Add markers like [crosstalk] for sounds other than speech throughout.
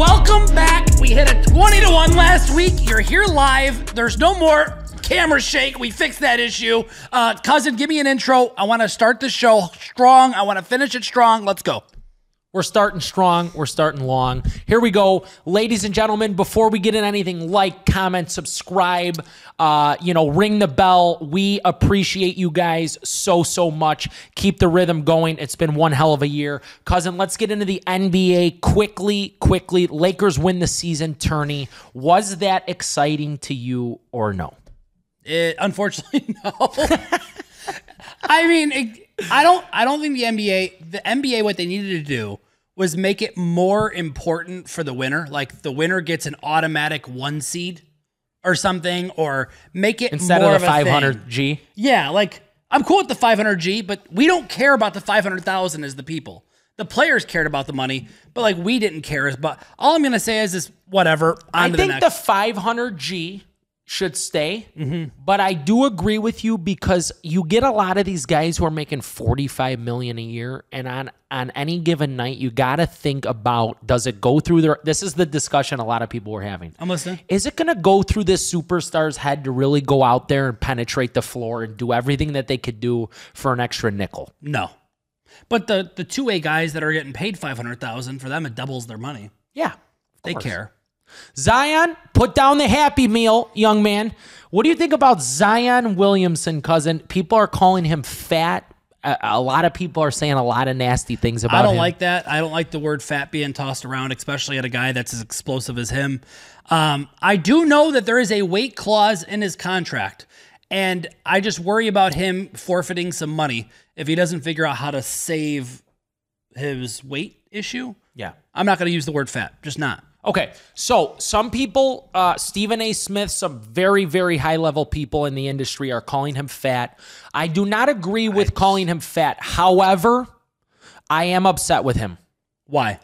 Welcome back. We hit a 20 to 1 last week. You're here live. There's no more camera shake. We fixed that issue. Uh, cousin, give me an intro. I want to start the show strong. I want to finish it strong. Let's go. We're starting strong. We're starting long. Here we go. Ladies and gentlemen, before we get in anything, like, comment, subscribe, uh, you know, ring the bell. We appreciate you guys so, so much. Keep the rhythm going. It's been one hell of a year. Cousin, let's get into the NBA quickly, quickly. Lakers win the season tourney. Was that exciting to you or no? It, unfortunately, [laughs] no. [laughs] I mean, it, I don't. I don't think the NBA, the NBA, what they needed to do was make it more important for the winner. Like the winner gets an automatic one seed or something, or make it Instead more of the 500G? Yeah, like I'm cool with the 500G, but we don't care about the 500,000 as the people. The players cared about the money, but like we didn't care as. But all I'm gonna say is, is whatever. On I think the the, 500G should stay, Mm-hmm. but I do agree with you because you get a lot of these guys who are making 45 million a year, and on on any given night, you got to think about does it go through their? This is the discussion a lot of people were having. I'm listening. Is it going to go through this superstar's head to really go out there and penetrate the floor and do everything that they could do for an extra nickel? No, but the the two way guys that are getting paid 500,000 for them, it doubles their money. Yeah, They course. care. Zion, put down the happy meal, young man. What do you think about Zion Williamson, cousin? People are calling him fat. A, a lot of people are saying a lot of nasty things about him. I don't him. like that. I don't like the word fat being tossed around, especially at a guy that's as explosive as him. Um, I do know that there is a weight clause in his contract, and I just worry about him forfeiting some money if he doesn't figure out how to save his weight issue. Yeah. I'm not going to use the word fat, just not. Okay, so some people, uh, Stephen A. Smith, some very, very high level people in the industry are calling him fat. I do not agree with calling him fat. However, I am upset with him. Why?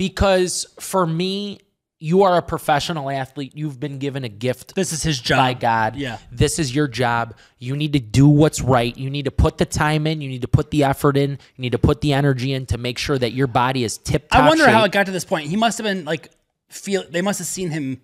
because for me, you are a professional athlete. You've been given a gift This is his job. by God. Yeah. This is your job. You need to do what's right. You need to put the time in. You need to put the effort in. You need to put the energy in to make sure that your body is tip top. I wonder how it got to this point. He must have been like feel. They must have seen him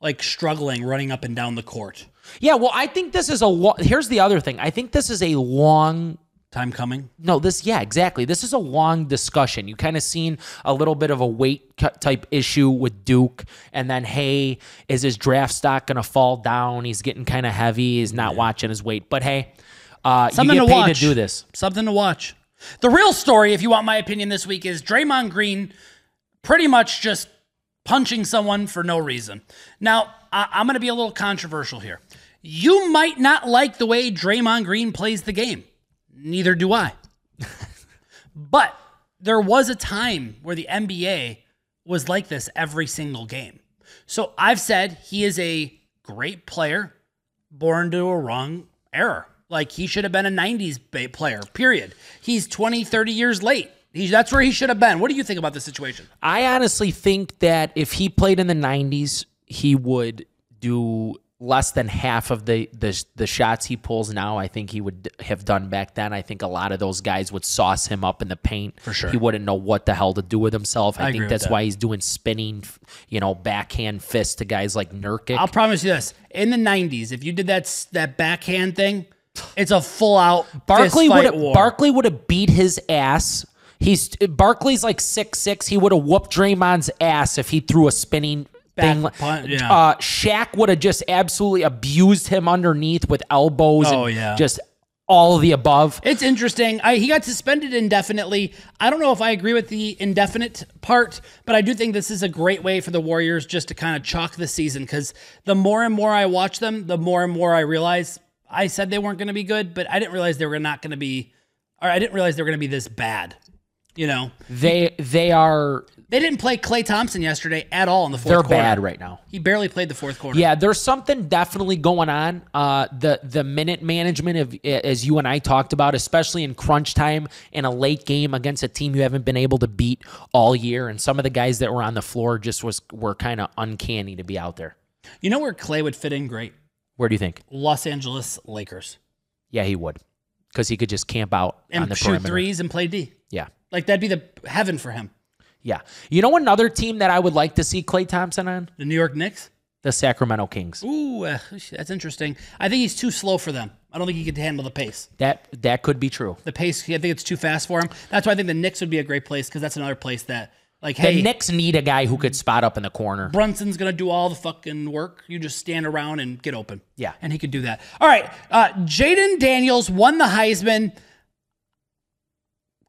like struggling running up and down the court. Yeah, well, I think this is a lo- here's the other thing. I think this is a long Time coming. No, this yeah, exactly. This is a long discussion. You kind of seen a little bit of a weight cut type issue with Duke, and then hey, is his draft stock going to fall down? He's getting kind of heavy. He's not watching his weight, but hey, uh, Something you get to paid watch. to do this. Something to watch. The real story, if you want my opinion this week, is Draymond Green pretty much just punching someone for no reason. Now, I- I'm going to be a little controversial here. You might not like the way Draymond Green plays the game. Neither do I. [laughs] but there was a time where the NBA was like this every single game. So I've said he is a great player born to a wrong era. Like he should have been a 90s player, period. He's 20, 30 years late. He's, that's where he should have been. What do you think about this situation? I honestly think that if he played in the '90s, he would do less than half of the the the shots he pulls now. I think he would have done back then. I think a lot of those guys would sauce him up in the paint. For sure. he wouldn't know what the hell to do with himself. I, agree think that's that. why he's doing spinning, you know, backhand fists to guys like Nurkic. I'll promise you this. In the 90s, if you did that that backhand thing, it's a full out Barkley would Barkley would have beat his ass. He's Barkley's like six six. He would have whooped Draymond's ass if he threw a spinning thing. punt, yeah. Uh, Shaq would have just absolutely abused him underneath with elbows. Oh, and yeah. just all of the above. It's interesting. I, he got suspended indefinitely. I don't know if I agree with the indefinite part, but I do think this is a great way for the Warriors just to kind of chalk the season because the more and more I watch them, the more and more I realize I said they weren't going to be good, but I didn't realize they were not going to be, or I didn't realize they were going to be this bad. You know, They they are they didn't play Klay Thompson yesterday at all in the 4th they're quarter. bad right now. He barely played the fourth quarter. Yeah, there's something definitely going on. Uh, the the minute management of as you and I talked about, especially in crunch time in a late game against a team you haven't been able to beat all year, and some of the guys that were on the floor just was were kind of uncanny to be out there. You know where Klay would fit in great? Where do you think? Los Angeles Lakers. Yeah, he would, because he could just camp out And on the shoot perimeter. threes and play D. Yeah, Like that'd be the heaven for him. Yeah. You know another team that I would like to see Klay Thompson on? The New York Knicks. The Sacramento Kings. Ooh, uh, that's interesting. I think he's too slow for them. I don't think he could handle the pace. That that could be true. The pace, I think it's too fast for him. That's why I think the Knicks would be a great place because that's another place that, like, The hey, Knicks need a guy who could spot up in the corner. Brunson's gonna do all the fucking work. You just stand around and get open. Yeah. and he could do that. All right, uh, Jayden Daniels won the Heisman.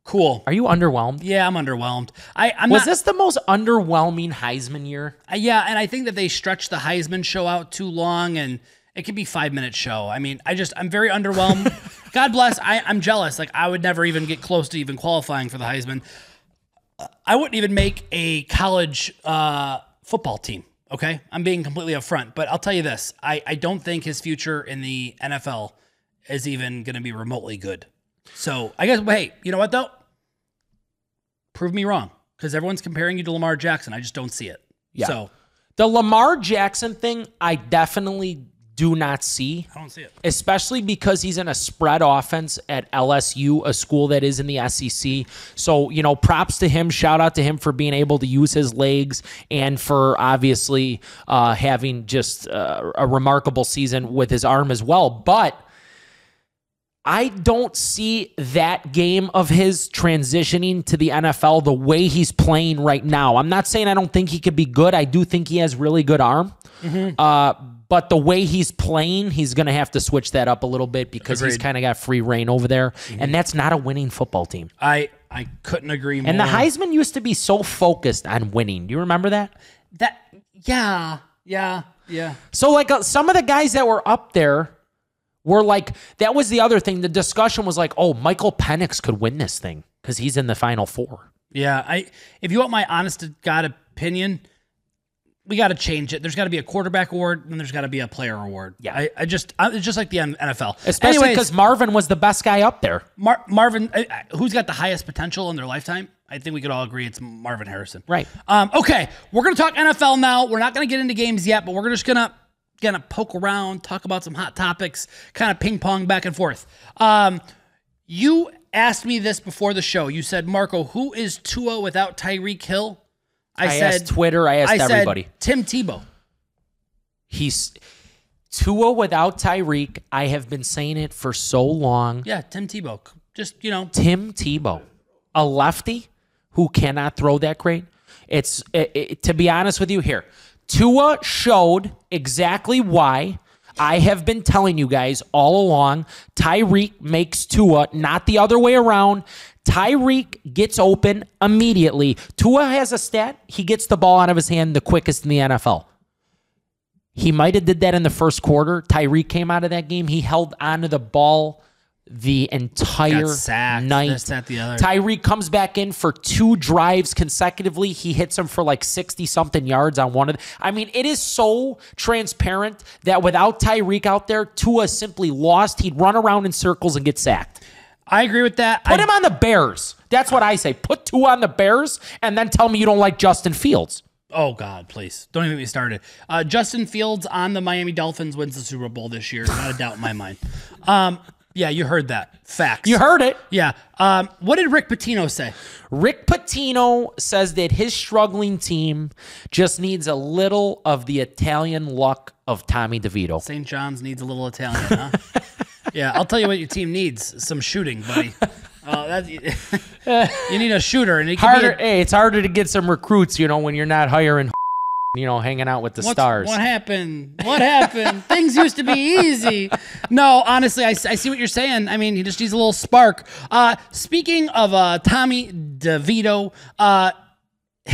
Cool. Are you underwhelmed? Yeah, I'm underwhelmed. I, I'm Was not. this the most underwhelming Heisman year? Uh, yeah, and I think that they stretched the Heisman show out too long, and it could be five minute show. I mean, I just I'm very underwhelmed. [laughs] God bless. I, I'm jealous. Like I would never even get close to even qualifying for the Heisman. I wouldn't even make a college uh, football team. Okay, I'm being completely upfront, but I'll tell you this: I I don't think his future in the NFL is even going to be remotely good. So I guess, hey, you know what though? Prove me wrong, because everyone's comparing you to Lamar Jackson. I just don't see it. Yeah. So The Lamar Jackson thing, I definitely do not see. I don't see it. especially because he's in a spread offense at LSU, a school that is in the SEC. So, you know, props to him. Shout out to him for being able to use his legs and for obviously uh, having just uh, a remarkable season with his arm as well. But I don't see that game of his transitioning to the NFL the way he's playing right now. I'm not saying I don't think he could be good. I do think he has really good arm. Uh, but the way he's playing, he's going to have to switch that up a little bit because he's kind of got free reign over there. And that's not a winning football team. I I couldn't agree more. And the Heisman used to be so focused on winning. Do you remember that? that yeah yeah yeah So, like, uh, some of the guys that were up there were like, that was the other thing. The discussion was like, oh, Michael Penix could win this thing because he's in the final four. yeah. I if you want my honest to god opinion, we got to change it. There's got to be a quarterback award, and there's got to be a player award. Yeah. I, I just I, it's just like the NFL, Especially because Marvin was the best guy up there. Mar- Marvin, uh, who's got the highest potential in their lifetime? I think we could all agree it's Marvin Harrison. Right. Um, okay, we're gonna talk NFL now. We're not gonna get into games yet, but we're just gonna gonna poke around, talk about some hot topics, kind of ping pong back and forth. Um, you asked me this before the show. You said, Marco, who is Tua without Tyreek Hill? I, I said asked Twitter, I asked I said everybody. Tim Tebow. He's Tua without Tyreek. I have been saying it for so long. Yeah, Tim Tebow. Just you know, Tim Tebow, a lefty who cannot throw that great. It's it, it- to be honest with you here. Tua showed exactly why I have been telling you guys all along. Tyreek makes Tua, not the other way around. Tyreek gets open immediately. Tua has a stat. He gets the ball out of his hand the quickest in the NFL. He might have did that in the first quarter. Tyreek came out of that game. He held onto the ball the entire sacked. night. This, that, the other. Tyreek comes back in for two drives consecutively. He hits him for like 60 something yards on one of them. I mean, it is so transparent that without Tyreek out there, Tua simply lost. He'd run around in circles and get sacked. I agree with that. Put I, him on the Bears. That's what I say. Put Tua on the Bears and then tell me you don't like Justin Fields. Oh God, please don't even get me started. Uh, Justin Fields on the Miami Dolphins wins the Super Bowl this year, not a doubt in my mind. Um, yeah, you heard that. Facts. You heard it. Yeah. Um, what did Rick Pitino say? Rick Pitino says that his struggling team just needs a little of the Italian luck of Tommy DeVito. St. John's needs a little Italian, huh? [laughs] yeah, I'll tell you what your team needs: some shooting, buddy. Uh, that, [laughs] you need a shooter, and it Harder, be. hey, it's harder to get some recruits, you know, when you're not hiring, you know, hanging out with the what's- stars. What happened? What happened? [laughs] Things used to be easy. No, honestly, I, I see what you're saying. I mean, he just needs a little spark. Uh, speaking of uh, Tommy DeVito, uh, [laughs]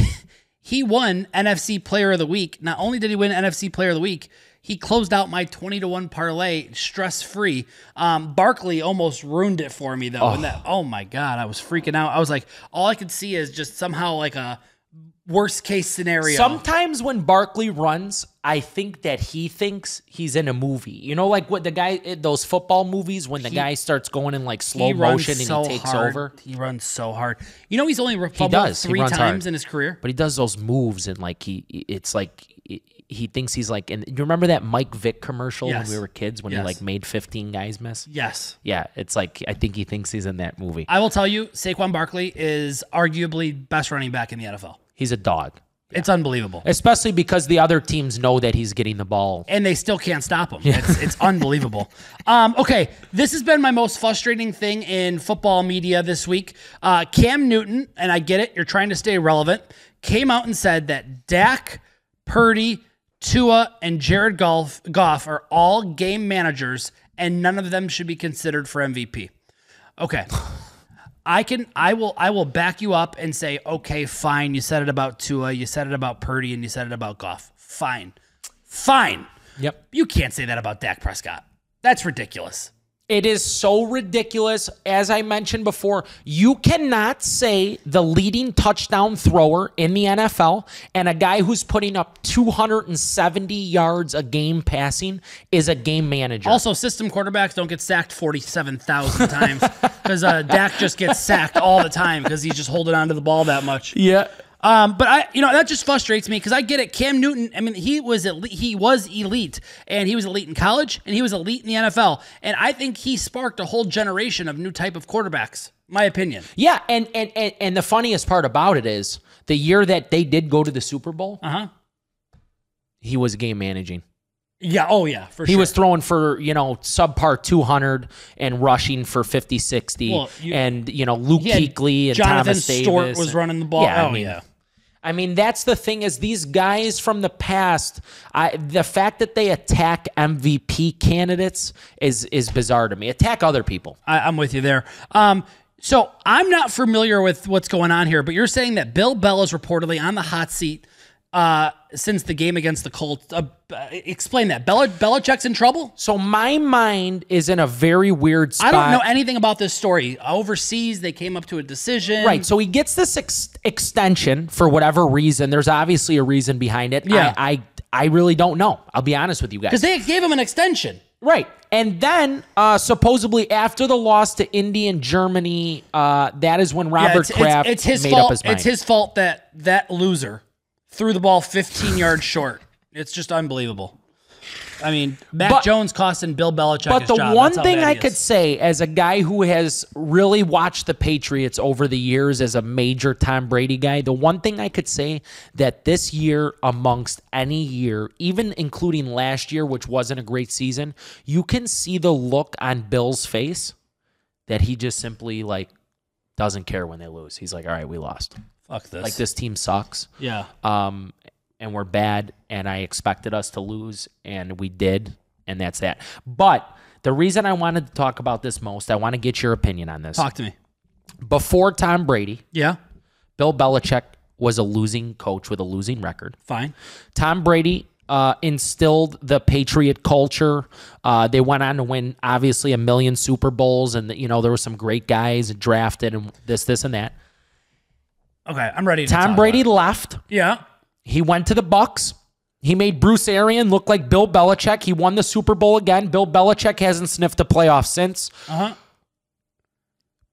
he won NFC Player of the Week. Not only did he win NFC Player of the Week, he closed out my 20 to 1 parlay stress free. Um, Barkley almost ruined it for me, though. And that, oh my God, I was freaking out. I was like, all I could see is just somehow like a worst case scenario. Sometimes when Barkley runs, I think that he thinks he's in a movie. You know, like what the guy, eh, those football movies when the guy starts going in like slow he motion and so he takes hard. over. He runs so hard. You know, he's only fumbled does. He three runs times hard. in his career. But he does those moves and like he, it's like he he thinks he's like. And you remember that Mike Vick commercial Yes. when we were kids when Yes. he like made 15 guys miss? Yes. Yeah, it's like I think he thinks he's in that movie. I will tell you, Saquon Barkley is arguably best running back in the NFL. He's a dog, It's unbelievable. especially because the other teams know that he's getting the ball. and they still can't stop him. It's, it's unbelievable. [laughs] Um, okay, this has been my most frustrating thing in football media this week. Uh, Cam Newton, and I get it, you're trying to stay relevant, came out and said that Dak, Purdy, Tua, and Jared Goff, Goff are all game managers, and none of them should be considered for MVP. Okay. [laughs] I can I will I will back you up and say, okay, fine. You said it about Tua, you said it about Purdy, and you said it about Goff. Fine. Fine. Yep. You can't say that about Dak Prescott. That's ridiculous. It is so ridiculous. As I mentioned before, you cannot say the leading touchdown thrower in the NFL and a guy who's putting up 270 yards a game passing is a game manager. Also, system quarterbacks don't get sacked 47,000 times because uh, Dak just gets sacked all the time because he's just holding on to the ball that much. yeah. Um, but I, you know, that just frustrates me because I get it. Cam Newton, I mean, he was elite, he was elite, and he was elite in college, and he was elite in the NFL, and I think he sparked a whole generation of new type of quarterbacks. My opinion. Yeah, and, and and and the funniest part about it is the year that they did go to the Super Bowl, Uh huh. he was game managing. Yeah. Oh yeah. For He sure. was throwing for, you know, subpar 200 and rushing for 50, 60. Well, you- and, you know, Luke Kuechly and Jonathan Thomas. Stewart was running the ball. Yeah, I oh mean, yeah. I mean, that's the thing is these guys from the past, I, the fact that they attack MVP candidates is is bizarre to me. Attack other people. I, I'm with you there. Um, so I'm not familiar with what's going on here, but you're saying that Bill Bell is reportedly on the hot seat uh, since the game against the Colts. Uh, explain that. Bel- Belichick's in trouble. So my mind is in a very weird spot. I don't know anything about this story. Overseas, they came up to a decision. Right. So he gets this ex- extension for whatever reason. There's obviously a reason behind it. Yeah. I, I I really don't know. I'll be honest with you guys. Because they gave him an extension. Right. And then uh, supposedly after the loss to Indy and Germany, uh, that is when Robert it's, it's- Kraft it's his made fault. up his mind. It's his fault that that loser threw the ball 15 yards short. It's just unbelievable. I mean, Mac But- Jones costing Bill Belichick But the job. one thing I could say, as a guy who has really watched the Patriots over the years as a major Tom Brady guy, the one thing I could say that this year, amongst any year, even including last year, which wasn't a great season, you can see the look on Bill's face that he just simply like doesn't care when they lose. He's like, all right, we lost. Fuck this. Like this team sucks. Yeah. um, and we're bad, and I expected us to lose, and we did, and that's that. But the reason I wanted to talk about this most, I want to get your opinion on this. Talk to me. Before Tom Brady, Yeah. Bill Belichick was a losing coach with a losing record. Fine. Tom Brady uh, instilled the Patriot culture. Uh, they went on to win, obviously, a million Super Bowls, and you know there were some great guys drafted, and this, this, and that. Okay, I'm ready. To Tom Brady left. Yeah. He went to the Bucks. He made Bruce Arian look like Bill Belichick. He won the Super Bowl again. Bill Belichick hasn't sniffed a playoff since. Uh huh.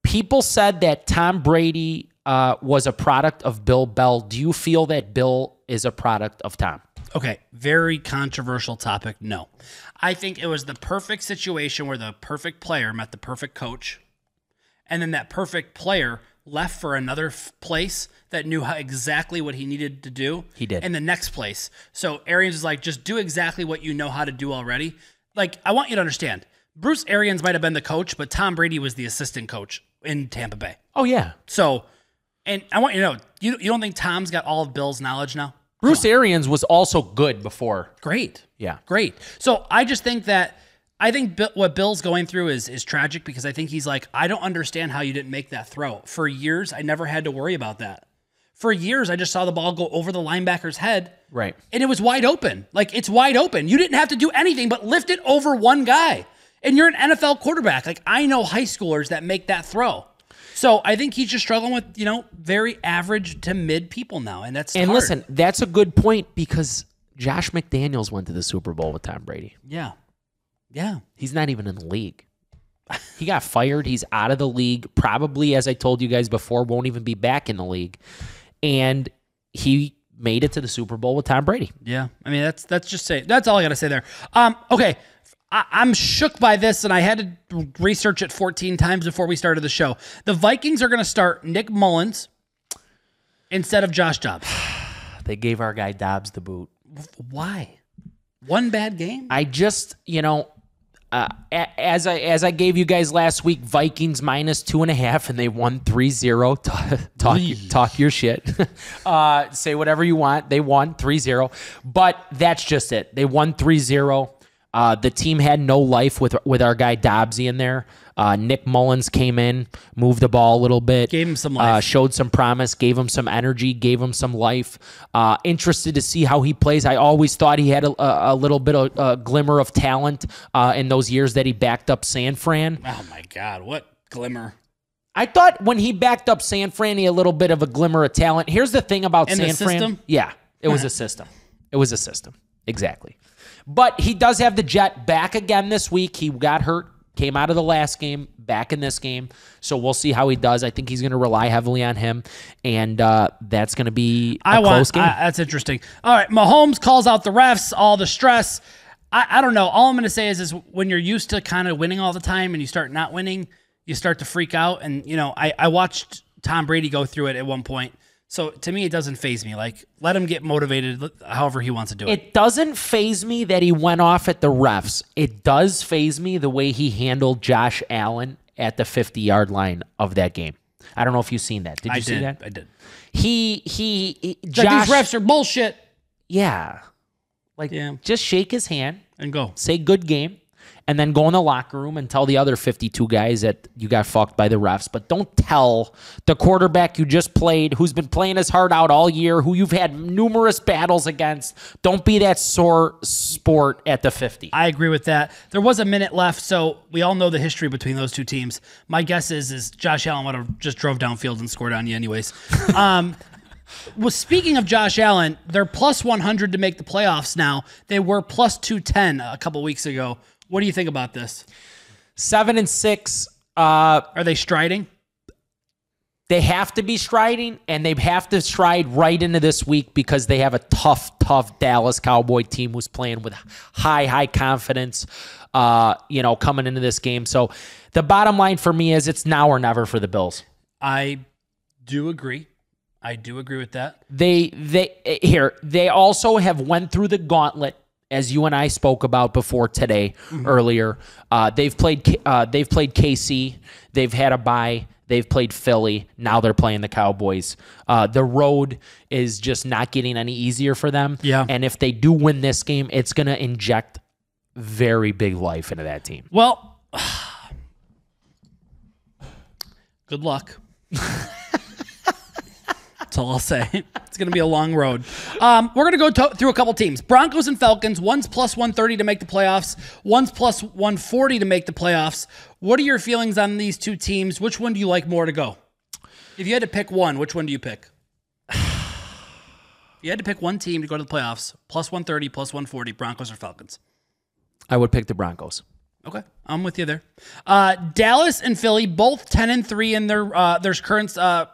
People said that Tom Brady uh, was a product of Bill Bell. Do you feel that Bill is a product of Tom? Okay, very controversial topic. No. I think it was the perfect situation where the perfect player met the perfect coach, and then that perfect player left for another f- place that knew how, exactly what he needed to do. He did. In the next place. So Arians is like, just do exactly what you know how to do already. Like, I want you to understand Bruce Arians might have been the coach, but Tom Brady was the assistant coach in Tampa Bay. Oh yeah, So, and I want you to know, you, you don't think Tom's got all of Bill's knowledge now? Bruce Arians was also good before. Great. Yeah, Great. So I just think that I think Bill, what Bill's going through is is tragic because I think he's like, I don't understand how you didn't make that throw. For years, I never had to worry about that. For years, I just saw the ball go over the linebacker's head right. and it was wide open. Like it's wide open. You didn't have to do anything but lift it over one guy. And you're an NFL quarterback. Like I know high schoolers that make that throw. So I think he's just struggling with, you know, very average to mid people now. And that's And hard. listen, that's a good point because Josh McDaniels went to the Super Bowl with Tom Brady. Yeah. Yeah. He's not even in the league. He got fired. He's out of the league. Probably, as I told you guys before, won't even be back in the league. And he made it to the Super Bowl with Tom Brady. Yeah, I mean that's that's just say that's all I got to say there. Um, okay, I, I'm shook by this, and I had to research it 14 times before we started the show. The Vikings are going to start Nick Mullens instead of Josh Dobbs. [sighs] They gave our guy Dobbs the boot. Why? One bad game. I just, you know, uh, as I as I gave you guys last week, Vikings minus two and a half, and they won 3-0. [laughs] Talk talk, talk your shit. [laughs] uh, say whatever you want. They won 3-0. but that's just it. They won 3-0. Uh, the team had no life with with our guy Dobbsy in there. Uh, Nick Mullens came in, moved the ball a little bit, Gave him some uh, life. showed some promise, gave him some energy, gave him some life. Uh, interested to see how he plays. I always thought he had a, a, a little bit of a glimmer of talent uh, in those years that he backed up San Fran. oh my God, what glimmer! I thought when he backed up San Fran, he had a little bit of a glimmer of talent. Here's the thing about San the Fran. Yeah, it was a [laughs] system. It was a system. Exactly. But he does have the Jet back again this week. He got hurt, came out of the last game, back in this game. So we'll see how he does. I think he's going to rely heavily on him, and uh, that's going to be a I close want. game. I, that's interesting. All right, Mahomes calls out the refs, all the stress. I, I don't know. All I'm going to say is, is when you're used to kind of winning all the time and you start not winning, you start to freak out. And you know, I I watched Tom Brady go through it at one point. So to me, it doesn't faze me. Like let him get motivated, however he wants to do it. It doesn't faze me that he went off at the refs. It does faze me the way he handled Josh Allen at the 50 yard line of that game. I don't know if you've seen that. Did you I see did. that? I did. He he, he Like, these refs are bullshit. yeah. Like Yeah. just shake his hand, And go. say good game, and then go in the locker room and tell the other 52 guys that you got fucked by the refs. But don't tell the quarterback you just played, who's been playing his heart out all year, who you've had numerous battles against. Don't be that sore sport at the 50. I agree with that. There was a minute left, so we all know the history between those two teams. My guess is is Josh Allen would have just drove downfield and scored on you anyways. [laughs] Um, well, speaking of Josh Allen, they're plus 100 to make the playoffs now. They were plus 210 a couple weeks ago. What do you think about this? Seven and six. Uh, Are they striding? they have to be striding and they have to stride right into this week because they have a tough, tough Dallas Cowboy team who's playing with high, high confidence, uh, you know, coming into this game. So the bottom line for me is it's now or never for the Bills. I do agree. I do agree with that. They they eh, here they also have went through the gauntlet as you and I spoke about before today earlier. Uh, they've played uh, they've played KC. They've had a bye. They've played Philly. Now they're playing the Cowboys. Uh, the road is just not getting any easier for them. Yeah. And if they do win this game, it's going to inject very big life into that team. Well, [sighs] good luck. [laughs] That's all I'll say. [laughs] It's going to be a long road. Um, we're going to go to- through a couple teams. Broncos and Falcons. One's plus 130 to make the playoffs. One's plus 140 to make the playoffs. What are your feelings on these two teams? Which one do you like more to go? If you had to pick one, which one do you pick? [sighs] If you had to pick one team to go to the playoffs, plus 130, plus 140, Broncos or Falcons. I would pick the Broncos. Okay, I'm with you there. Uh, Dallas and Philly both ten and three in their uh, their current uh,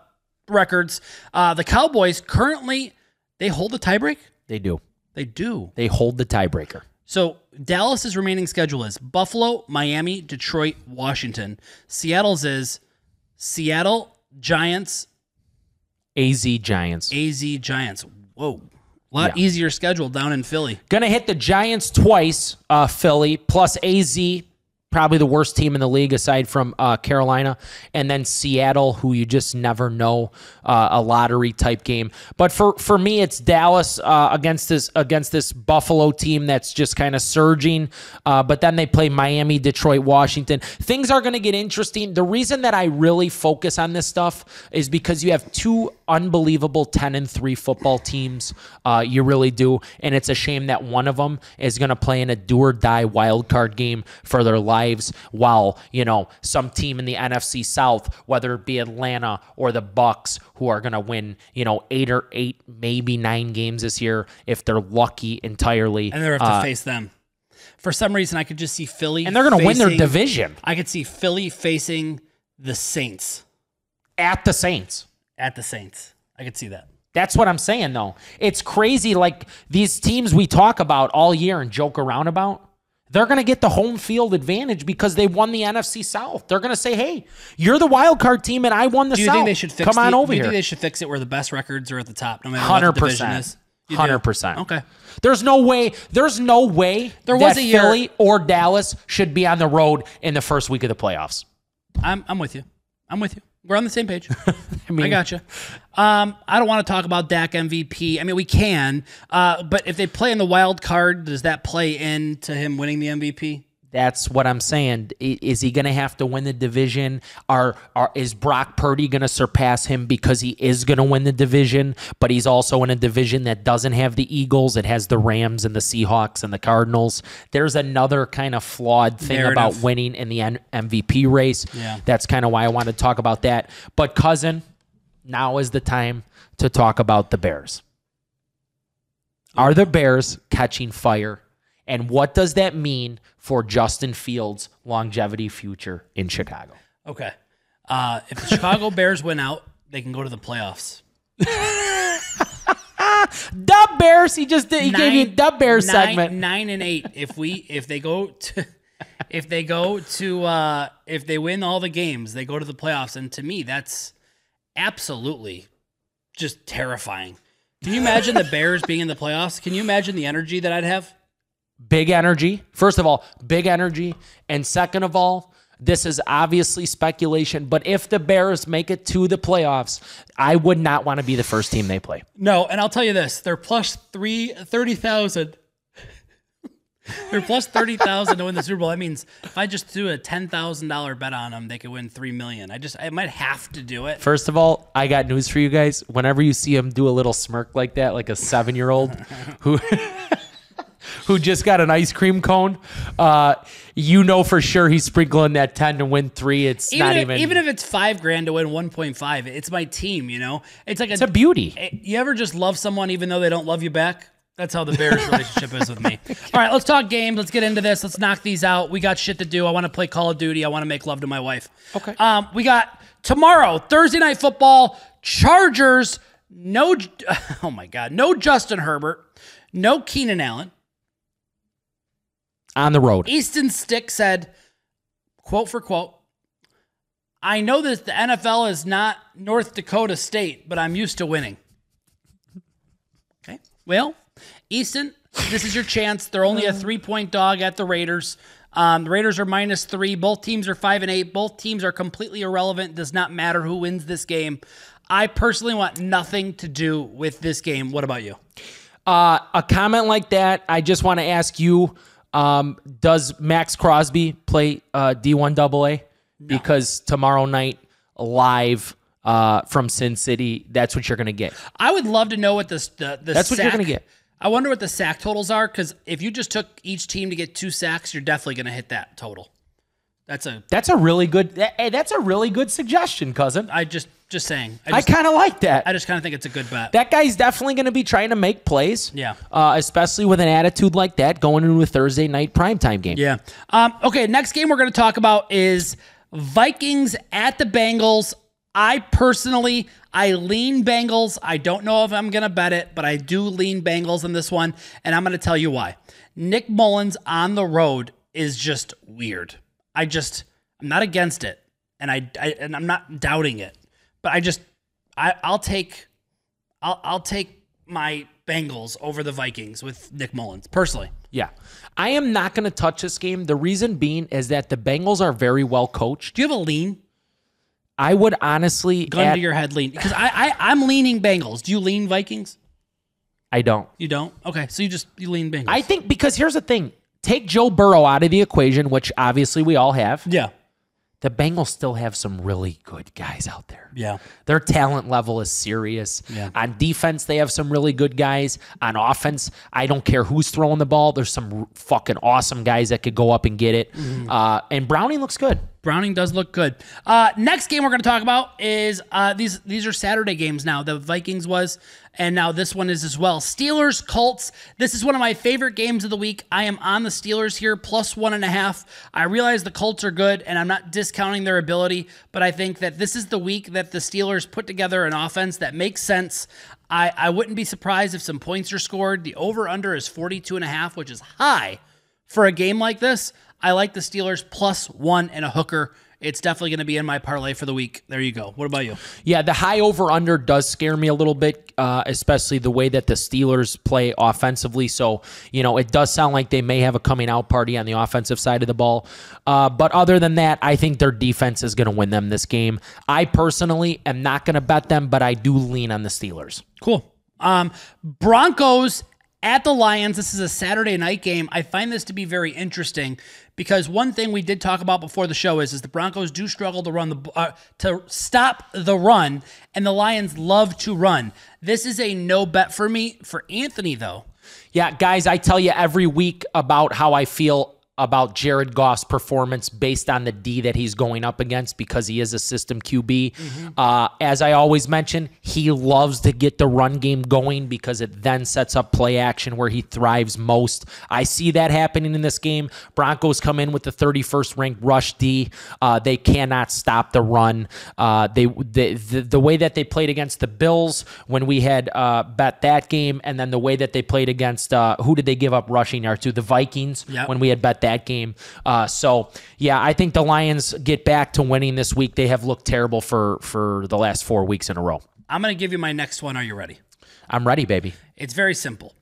records. Uh, the Cowboys currently they hold the tiebreak. They do. They do. They hold the tiebreaker. So Dallas's remaining schedule is Buffalo, Miami, Detroit, Washington. Seattle's is Seattle Giants, AZ Giants. AZ Giants. Whoa, a lot Yeah. easier schedule down in Philly. Gonna hit the Giants twice, uh, Philly, plus AZ, probably the worst team in the league aside from uh, Carolina, and then Seattle, who you just never know, uh, a lottery type game. But for for me, it's Dallas uh, against this against this Buffalo team that's just kind of surging. Uh, but then they play Miami, Detroit, Washington. Things are gonna get interesting. The reason that I really focus on this stuff is because you have two unbelievable 10 and 3 football teams. Uh, you really do. And it's a shame that one of them is going to play in a do or die wild card game for their lives while, you know, some team in the NFC South, whether it be Atlanta or the Bucks, who are going to win, you know, eight or eight, maybe nine games this year if they're lucky entirely. And they're have to Uh, face them. For some reason, I could just see Philly, and they're going to win their division I could see Philly facing the Saints at the Saints. at the Saints. I could see that. That's what I'm saying, though. It's crazy. Like these teams we talk about all year and joke around about, they're going to get the home field advantage because they won the NFC South. They're going to say, "Hey, you're the wild card team, and I won the Do you South. think they should fix Come on over do you here." think they should fix it where the best records are at the top, no matter Hundred what the division is? Hundred percent. Okay. There's no way. There's no way There that was a year- Philly or Dallas should be on the road in the first week of the playoffs. I'm I'm with you. I'm with you. We're on the same page. [laughs] I mean, I got you. Um, I don't want to talk about Dak MVP. I mean, we can, uh, but if they play in the wild card, does that play into him winning the MVP? That's what I'm saying. Is he going to have to win the division? Are, are is Brock Purdy going to surpass him because he is going to win the division? But he's also in a division that doesn't have the Eagles. It has the Rams and the Seahawks and the Cardinals. There's another kind of flawed thing Narrative. about winning in the N- MVP race. Yeah. That's kind of why I wanted to talk about that. But cousin, now is the time to talk about the Bears. Are the Bears catching fire? And what does that mean for Justin Fields' longevity future in Chicago? Okay. Uh, if the Chicago [laughs] Bears win out, they can go to the playoffs. [laughs] Dub Bears. He just did, he gave you a Nine- Dub Bears nine- segment. Nine and eight. If we if they go to [laughs] if they go to uh, if they win all the games, they go to the playoffs. And to me, that's absolutely just terrifying. Can you imagine the Bears being in the playoffs? Can you imagine the energy that I'd have? Big energy. First of all, big energy. And second of all, this is obviously speculation, but if the Bears make it to the playoffs, I would not want to be the first team they play. No, and I'll tell you this: they're plus three thirty thousand. [laughs] they're plus thirty thousand to win the Super Bowl. That means if I just do a ten thousand dollar bet on them, they could win three million. I just I might have to do it. First of all, I got news for you guys. Whenever you see him do a little smirk like that, like a seven year old who [laughs] who just got an ice cream cone, uh, you know for sure he's sprinkling that ten to win three. It's Even not if, even. even if it's five grand to win one point five, it's my team. You know, it's like it's a beauty. You ever just love someone even though they don't love you back? That's how the Bears [laughs] relationship is with me. All right, let's talk games. Let's get into this. Let's knock these out. We got shit to do. I want to play Call of Duty. I want to make love to my wife. Okay. Um, we got tomorrow, Thursday night football, Chargers. No, [laughs] oh my God, no Justin Herbert, no Keenan Allen. On the road. Easton Stick said, quote for quote, I know that the NFL is not North Dakota State, but I'm used to winning. Okay. Well, Easton, this is your chance. They're only a three point dog at the Raiders. Um, the Raiders are minus three. Both teams are five and eight. Both teams are completely irrelevant. Does not matter who wins this game. I personally want nothing to do with this game. What about you? Uh, a comment like that, I just want to ask you: um, Does Maxx Crosby play uh, D1 AA? Because tomorrow night, live uh, from Sin City, that's what you're going to get. I would love to know what this the, the That's what you're gonna get. I wonder what the sack totals are because if you just took each team to get two sacks, you're definitely going to hit that total. That's a That's a really good. Hey, that's a really good suggestion, cousin. I just just saying. I I kind of like that. I just kind of think it's a good bet. that guy's definitely going to be trying to make plays. Yeah. Uh, especially with an attitude like that going into a Thursday night primetime game. Yeah. Um, okay, next game we're going to talk about is Vikings at the Bengals. I personally, I lean Bengals. I don't know if I'm going to bet it, but I do lean Bengals in this one, and I'm going to tell you why. Nick Mullens on the road is just weird. I just, I'm not against it, and I, I and I'm not doubting it, but I just, I, I'll take, I'll, I'll take my Bengals over the Vikings with Nick Mullens personally. Yeah. I am not going to touch this game. The reason being is that the Bengals are very well coached. Do you have a lean? I would honestly. gun at- to your head lean because I, I I'm leaning Bengals. Do you lean Vikings? I don't. You don't. Okay, so you just you lean Bengals. I think because here's the thing take Joe Burrow out of the equation, which obviously we all have. yeah The Bengals still have some really good guys out there. yeah Their talent level is serious. Yeah. On defense, they have some really good guys. On offense, I don't care who's throwing the ball. There's some fucking awesome guys that could go up and get it. Mm-hmm. Uh, and Browning looks good. Browning does look good. Uh, next game we're going to talk about is uh, these. These are Saturday games now. The Vikings was, and now this one is as well. Steelers Colts. This is one of my favorite games of the week. I am on the Steelers here, plus one and a half. I realize the Colts are good, and I'm not discounting their ability, but I think that this is the week that the Steelers put together an offense that makes sense. I, I wouldn't be surprised if some points are scored. The over under is 42 and a half, which is high for a game like this. I like the Steelers plus one and a hooker. It's definitely going to be in my parlay for the week. There you go. What about you? Yeah, the high over under does scare me a little bit, uh, especially the way that the Steelers play offensively. So, you know, it does sound like they may have a coming out party on the offensive side of the ball. Uh, but other than that, I think their defense is going to win them this game. I personally am not going to bet them, but I do lean on the Steelers. Cool. Um, Broncos at the Lions. This is a Saturday night game. I find this to be very interesting because one thing we did talk about before the show is is the Broncos do struggle to run the uh, to stop the run, and the Lions love to run. This is a no bet for me for Anthony though. Yeah, guys, I tell you every week about how I feel about Jared Goff's performance based on the D that he's going up against because he is a system QB. Mm-hmm. Uh, as I always mention, he loves to get the run game going because it then sets up play action where he thrives most. I see that happening in this game. Broncos come in with the 31st ranked rush D. Uh, they cannot stop the run. Uh, they, they the, the, way that they played against the Bills when we had uh, bet that game, and then the way that they played against uh, who did they give up rushing yards to? The Vikings yep. when we had bet that that game. Uh, so yeah, I think the Lions get back to winning this week. They have looked terrible for for the last four weeks in a row. I'm to give you my next one. Are you ready? I'm ready, baby. It's very simple.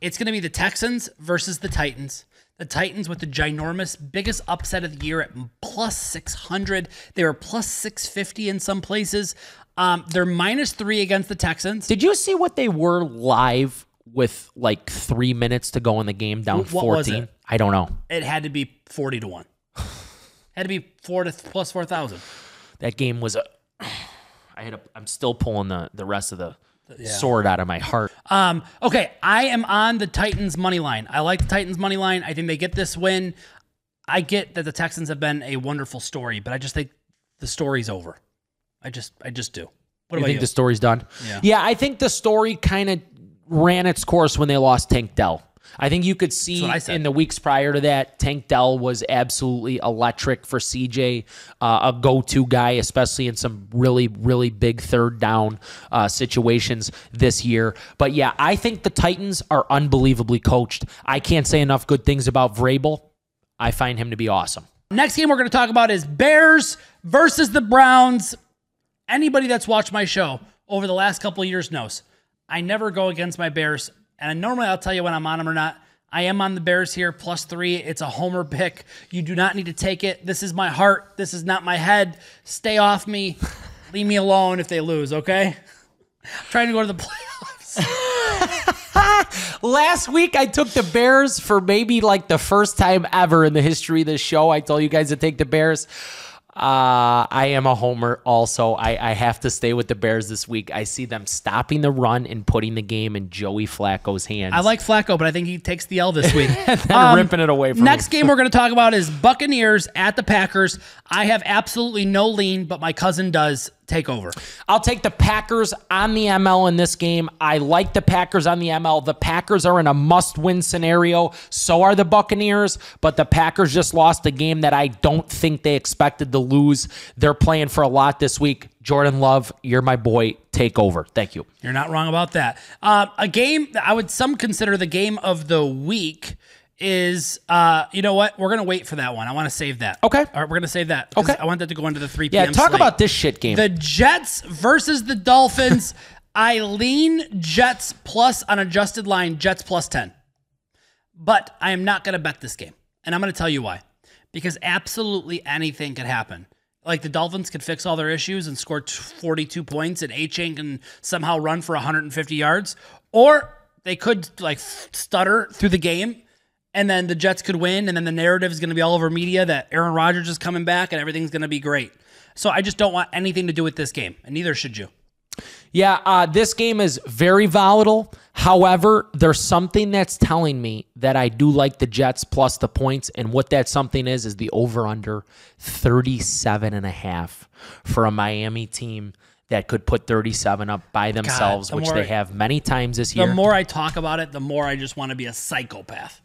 It's to be the Texans versus the Titans. The Titans with the ginormous biggest upset of the year at plus 600. They were plus 650 in some places. Um, they're minus three against the Texans. Did you see what they were live with like three minutes to go in the game down what 14? I don't know. It had to be 40 to 1. [sighs] had to be 4 to plus 4,000. That game was a [sighs] I had a I'm still pulling the the rest of the yeah. sword out of my heart. Um okay, I am on the Titans money line. I like the Titans money line. I think they get this win. I get that the Texans have been a wonderful story, but I just think the story's over. I just I just do. What do you think you? the story's done? Yeah. Yeah, I think the story kind of ran its course when they lost Tank Dell. I think you could see in the weeks prior to that, Tank Dell was absolutely electric for CJ, uh, a go-to guy, especially in some really, really big third down uh, situations this year. But yeah, I think the Titans are unbelievably coached. I can't say enough good things about Vrabel. I find him to be awesome. Next game we're going to talk about is Bears versus the Browns. Anybody that's watched my show over the last couple of years knows I never go against my Bears. And normally I'll tell you when I'm on them or not. I am on the Bears here, plus three. It's a homer pick. You do not need to take it. This is my heart. This is not my head. Stay off me. Leave me alone if they lose, okay? I'm [laughs] trying to go to the playoffs. [laughs] Last week, I took the Bears for maybe like the first time ever in the history of this show. I told you guys to take the Bears. Uh, I am a homer also. I, I have to stay with the Bears this week. I see them stopping the run and putting the game in Joey Flacco's hands. I like Flacco, but I think he takes the L this week. [laughs] and um, ripping it away from Next game we're going to talk about is Buccaneers at the Packers. I have absolutely no lean, but my cousin does take over. I'll take the Packers on the ML in this game. I like the Packers on the ML. The Packers are in a must win scenario. So are the Buccaneers, but the Packers just lost a game that I don't think they expected to lose. They're playing for a lot this week. Jordan Love, you're my boy. Take over. Thank you. You're not wrong about that. Uh, a game I would some consider the game of the week is uh you know what? We're gonna wait for that one. I want to save that. Okay. All right we're gonna save that okay. I want that to go into the 3 p.m yeah talk slate. about this shit game. The jets versus the dolphins. [laughs] I lean jets plus on adjusted line jets plus 10 but i am not gonna bet this game and i'm gonna tell you why. Because absolutely anything could happen. Like the Dolphins could fix all their issues and score 42 points, and Achane can somehow run for 150 yards, or they could like stutter through the game and then the Jets could win, and then the narrative is going to be all over media that Aaron Rodgers is coming back and everything's going to be great. So I just don't want anything to do with this game, and neither should you. Yeah, uh, this game is very volatile. However, there's something that's telling me that I do like the Jets plus the points. And what that something is, is the over under 37 and a half for a Miami team that could put 37 up by themselves, the which they I- have many times this year. The more I talk about it, the more I just want to be a psychopath.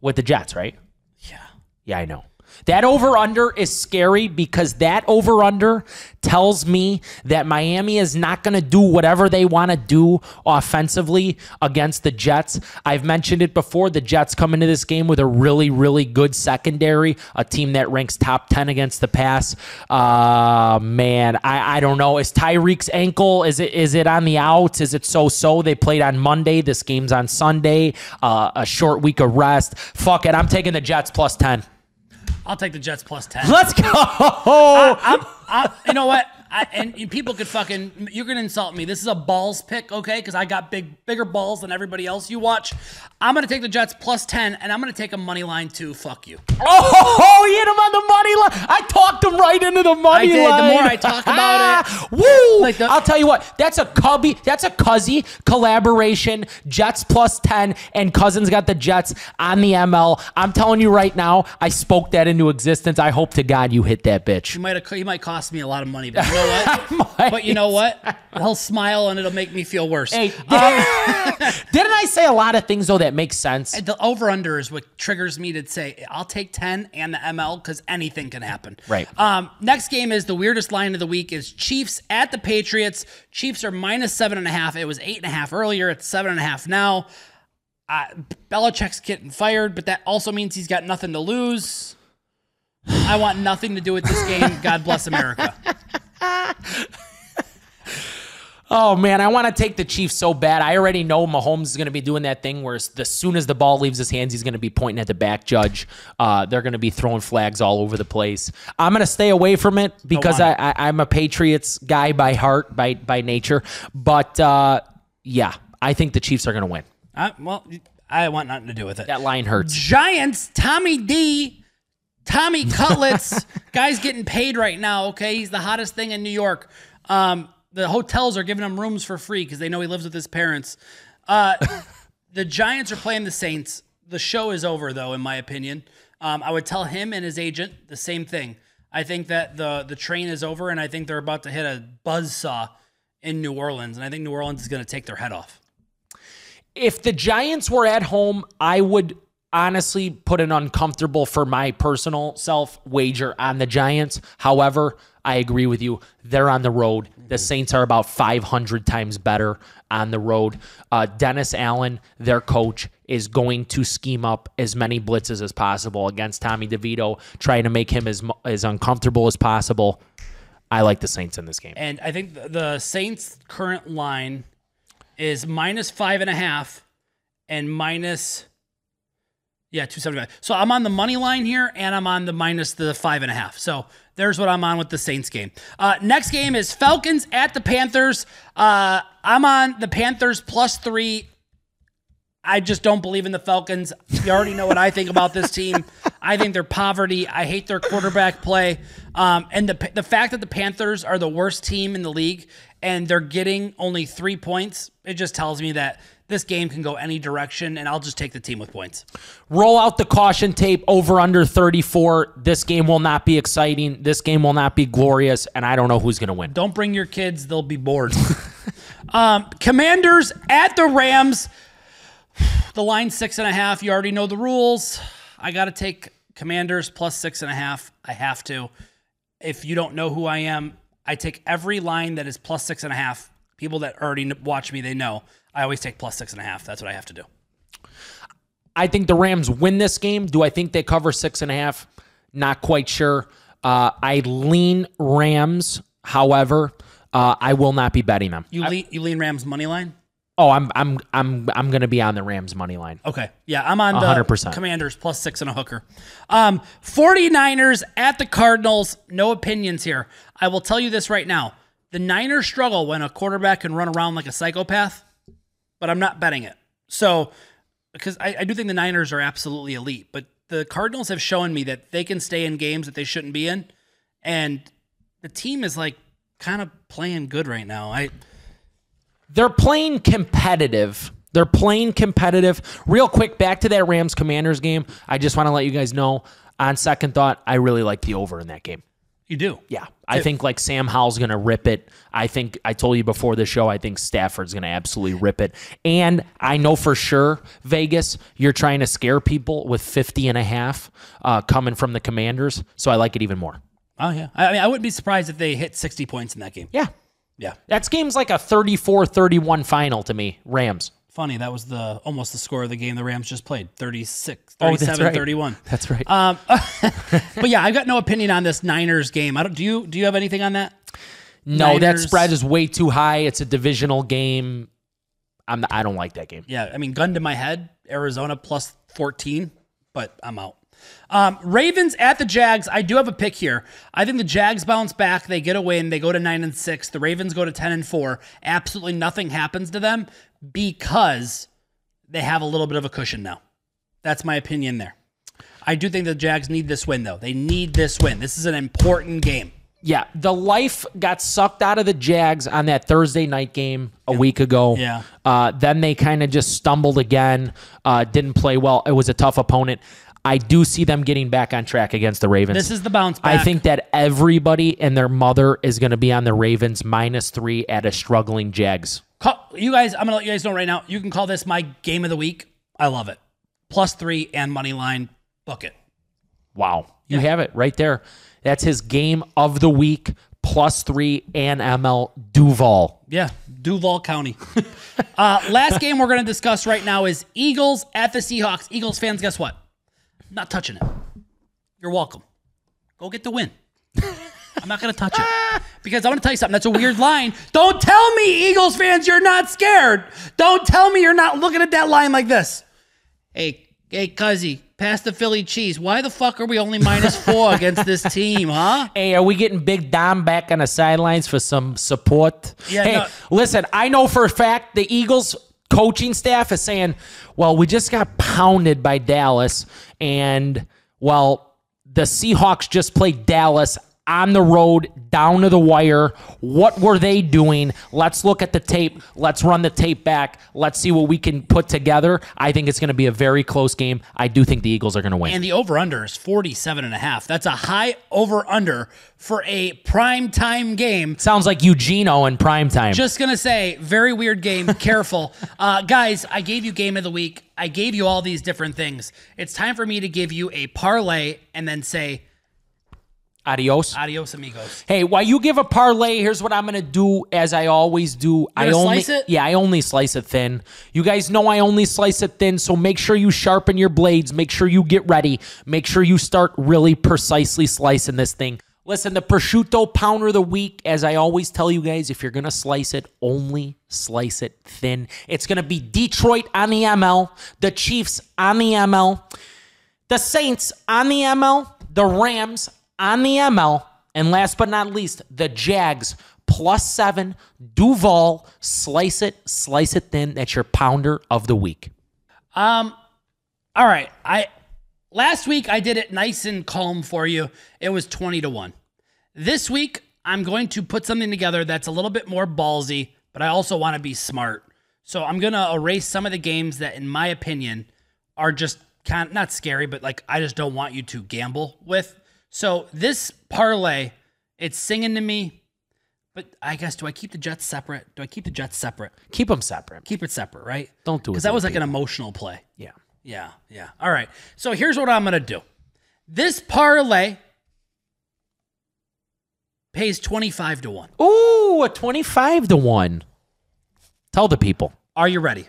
With the Jets, right? Yeah. Yeah, I know. That over under is scary because that over under tells me that Miami is not going to do whatever they want to do offensively against the Jets. I've mentioned it before. The Jets come into this game with a really, really good secondary, a team that ranks top 10 against the pass. Uh, man, I, I don't know. Is Tyreek's ankle, is it is it on the outs? Is it so so? They played on Monday. This game's on Sunday. Uh, a short week of rest. Fuck it. I'm taking the Jets plus 10. I'll take the Jets plus 10. Let's go. I'm, I, you know what? I, and people could fucking you're gonna insult me. This is a balls pick, okay? Because I got big, bigger balls than everybody else. You watch. I'm gonna take the Jets plus ten, and I'm gonna take a money line too. Fuck you. Oh, he hit him on the money line. I talked him right into the money I did. The line. more I talk about [laughs] ah, it, woo! Like the- I'll tell you what. That's a cubby. That's a cuzzy collaboration. Jets plus ten, and Cousins got the Jets on the ML. I'm telling you right now. I spoke that into existence. I hope to God you hit that bitch. He might. He might cost me a lot of money, but [laughs] know what? [laughs] But you know what? He'll smile and it'll make me feel worse. Hey, [laughs] didn't I say a lot of things though that make sense? The over under is what triggers me to say I'll take 10 and the ML because anything can happen. Right. Um, next game is the weirdest line of the week is Chiefs at the Patriots. Chiefs are minus seven and a half. It was eight and a half earlier. It's seven and a half now. Uh, Belichick's getting fired, but that also means he's got nothing to lose. I want nothing to do with this game. God bless America. [laughs] [laughs] Oh man, I want to take the Chiefs so bad. I already know Mahomes is going to be doing that thing where as soon as the ball leaves his hands, he's going to be pointing at the back judge. Uh, they're going to be throwing flags all over the place. I'm going to stay away from it because I, I, I'm a Patriots guy by heart, by by nature. But uh, yeah, I think the Chiefs are going to win. Uh, well, I want nothing to do with it. That line hurts. Giants, Tommy D, Tommy Cutlets, [laughs] guy's getting paid right now. Okay, he's the hottest thing in New York. Um, the hotels are giving him rooms for free because they know he lives with his parents. Uh, [laughs] the Giants are playing the Saints. The show is over, though, in my opinion. Um, I would tell him and his agent the same thing. I think that the the train is over, and I think they're about to hit a buzzsaw in New Orleans, and I think New Orleans is going to take their head off. if the Giants were at home, I would honestly put an uncomfortable for my personal self wager on the Giants. However, I agree with you. They're on the road. The Saints are about 500 times better on the road. Uh, Dennis Allen, their coach, is going to scheme up as many blitzes as possible against Tommy DeVito, trying to make him as as uncomfortable as possible. I like the Saints in this game. And I think the- the Saints' current line is minus five and a half and minus, yeah, 275. So I'm on the money line here and I'm on the minus the five and a half. So there's what I'm on with the Saints game. Uh, next game is Falcons at the Panthers. Uh, I'm on the Panthers plus three. I just don't believe in the Falcons. You already know what I think about this team. I think they're poverty. I hate their quarterback play. Um, and the the fact that the Panthers are the worst team in the league and they're getting only three points, it just tells me that this game can go any direction. And I'll just take the team with points. Roll out the caution tape over under 34. This game will not be exciting. This game will not be glorious, and I don't know who's going to win. Don't bring your kids; they'll be bored. [laughs] um, Commanders at the Rams. The line six and a half. You already know the rules. I got to take Commanders plus six and a half. I have to. If you don't know who I am, I take every line that is plus six and a half. People that already watch me, they know. I always take plus six and a half. That's what I have to do. I think the Rams win this game. Do I think they cover six and a half? Not quite sure. Uh, I lean Rams. However, uh, I will not be betting them. You lean, you lean Rams money line. Oh, I'm I'm I'm I'm going to be on the Rams money line. Okay. Yeah, I'm on the 100%. Commanders plus six and a hooker. Um, 49ers at the Cardinals. No opinions here. I will tell you this right now. The Niners struggle when a quarterback can run around like a psychopath, but I'm not betting it. So, because I, I do think the Niners are absolutely elite, but the Cardinals have shown me that they can stay in games that they shouldn't be in. And the team is like kind of playing good right now. I They're playing competitive. They're playing competitive. Real quick, back to that Rams Commanders game. I just want to let you guys know, on second thought, I really like the over in that game. You do. Yeah. I think like Sam Howell's going to rip it. I think I told you before the show, I think Stafford's going to absolutely rip it. And I know for sure, Vegas, you're trying to scare people with 50 and a half uh, coming from the Commanders. So I like it even more. Oh yeah. I mean, I wouldn't be surprised if they hit 60 points in that game. Yeah. Yeah. That game's like a 34 31 final to me, Rams. Funny, that was the almost the score of the game the Rams just played. 36, Oh, that's 37, right. 31. That's right. Um, [laughs] but yeah, I've got no opinion on this Niners game. I don't. Do you? Do you have anything on that? no, that spread is way too high. It's a divisional game. I'm, I don't like that game. Yeah, I mean, gun to my head, Arizona plus 14, but I'm out. Um, Ravens at the Jags. I do have a pick here. I think the Jags bounce back. They get a win. They go to nine and six. The Ravens go to ten and four. Absolutely nothing happens to them because they have a little bit of a cushion now. That's my opinion there. I do think the Jags need this win though. They need this win. This is an important game. Yeah, the life got sucked out of the Jags on that Thursday night game a week ago. Yeah. Uh, then they kind of just stumbled again, uh, didn't play well. It was a tough opponent. I do see them getting back on track against the Ravens. This is the bounce back. I think that everybody and their mother is going to be on the Ravens minus three at a struggling Jags. Call, you guys, I'm gonna let you guys know right now. You can call this my game of the week. I love it. Plus three and money line. Book it. Wow. You have it right there. That's his game of the week, plus three and ML Duval. Yeah, Duval County. [laughs] uh, last game we're going to discuss right now is Eagles at the Seahawks. Eagles fans, guess what? Not touching it. You're welcome. Go get the win. I'm not going to touch it because I want to tell you something. That's a weird line. Don't tell me, Eagles fans, you're not scared. Don't tell me you're not looking at that line like this. Hey, hey, Cuzzy, pass the Philly cheese. Why the fuck are we only minus four [laughs] against this team, huh? Hey, are we getting Big Dom back on the sidelines for some support? Yeah, Hey, no. listen, I know for a fact the Eagles coaching staff is saying, well, we just got pounded by Dallas, and, well, the Seahawks just played Dallas on the road, down to the wire. What were they doing? Let's look at the tape. Let's run the tape back. Let's see what we can put together. I think it's going to be a very close game. I do think the Eagles are going to win. And the over under is 47 and a half. That's a high over under for a prime time game. Sounds like Eugenio in prime time. Just going to say, very weird game. [laughs] Careful. Uh, guys, I gave you game of the week. I gave you all these different things. It's time for me to give you a parlay and then say, Adios. adios, amigos. Hey, while you give a parlay, here's what I'm gonna do as I always do. I only slice it? Yeah, I only slice it thin. You guys know I only slice it thin, so make sure you sharpen your blades, make sure you get ready, make sure you start really precisely slicing this thing. Listen, the prosciutto pounder of the week, as I always tell you guys, if you're gonna slice it, only slice it thin. It's gonna be Detroit on the ML, the Chiefs on the ML, the Saints on the ML, the Rams on the ML, and last but not least, the Jags plus seven. Duval, slice it, slice it thin. That's your pounder of the week. Um, all right. I last week I did it nice and calm for you. It was 20 to 1. This week I'm going to put something together that's a little bit more ballsy, but I also want to be smart. So I'm going to erase some of the games that in my opinion are just kind of, not scary, but like I just don't want you to gamble with. So this parlay, it's singing to me, but I guess do I keep the Jets separate? Do I keep the Jets separate? Keep them separate. Keep it separate, right? Don't do it Because that was like an emotional play. Yeah. Yeah, yeah. All right. So here's what I'm going to do. This parlay pays 25 to 1. Ooh, a 25 to 1. Tell the people. Are you ready?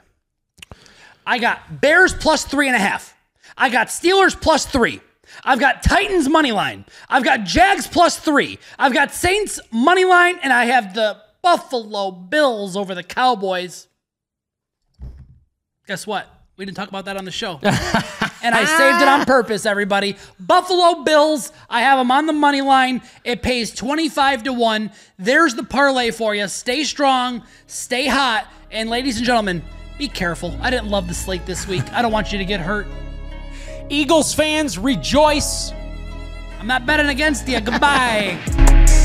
I got Bears plus three and a half. I got Steelers plus three. I've got Titans money line. I've got Jags plus three. I've got Saints money line, and I have the Buffalo Bills over the Cowboys. Guess what? We didn't talk about that on the show. [laughs] and I saved it on purpose, everybody. Buffalo Bills, I have them on the money line. It pays 25 to 1. There's the parlay for you. Stay strong, stay hot, and ladies and gentlemen, be careful. I didn't love the slate this week. I don't want you to get hurt. Eagles fans, rejoice. I'm not betting against you. Goodbye. [laughs]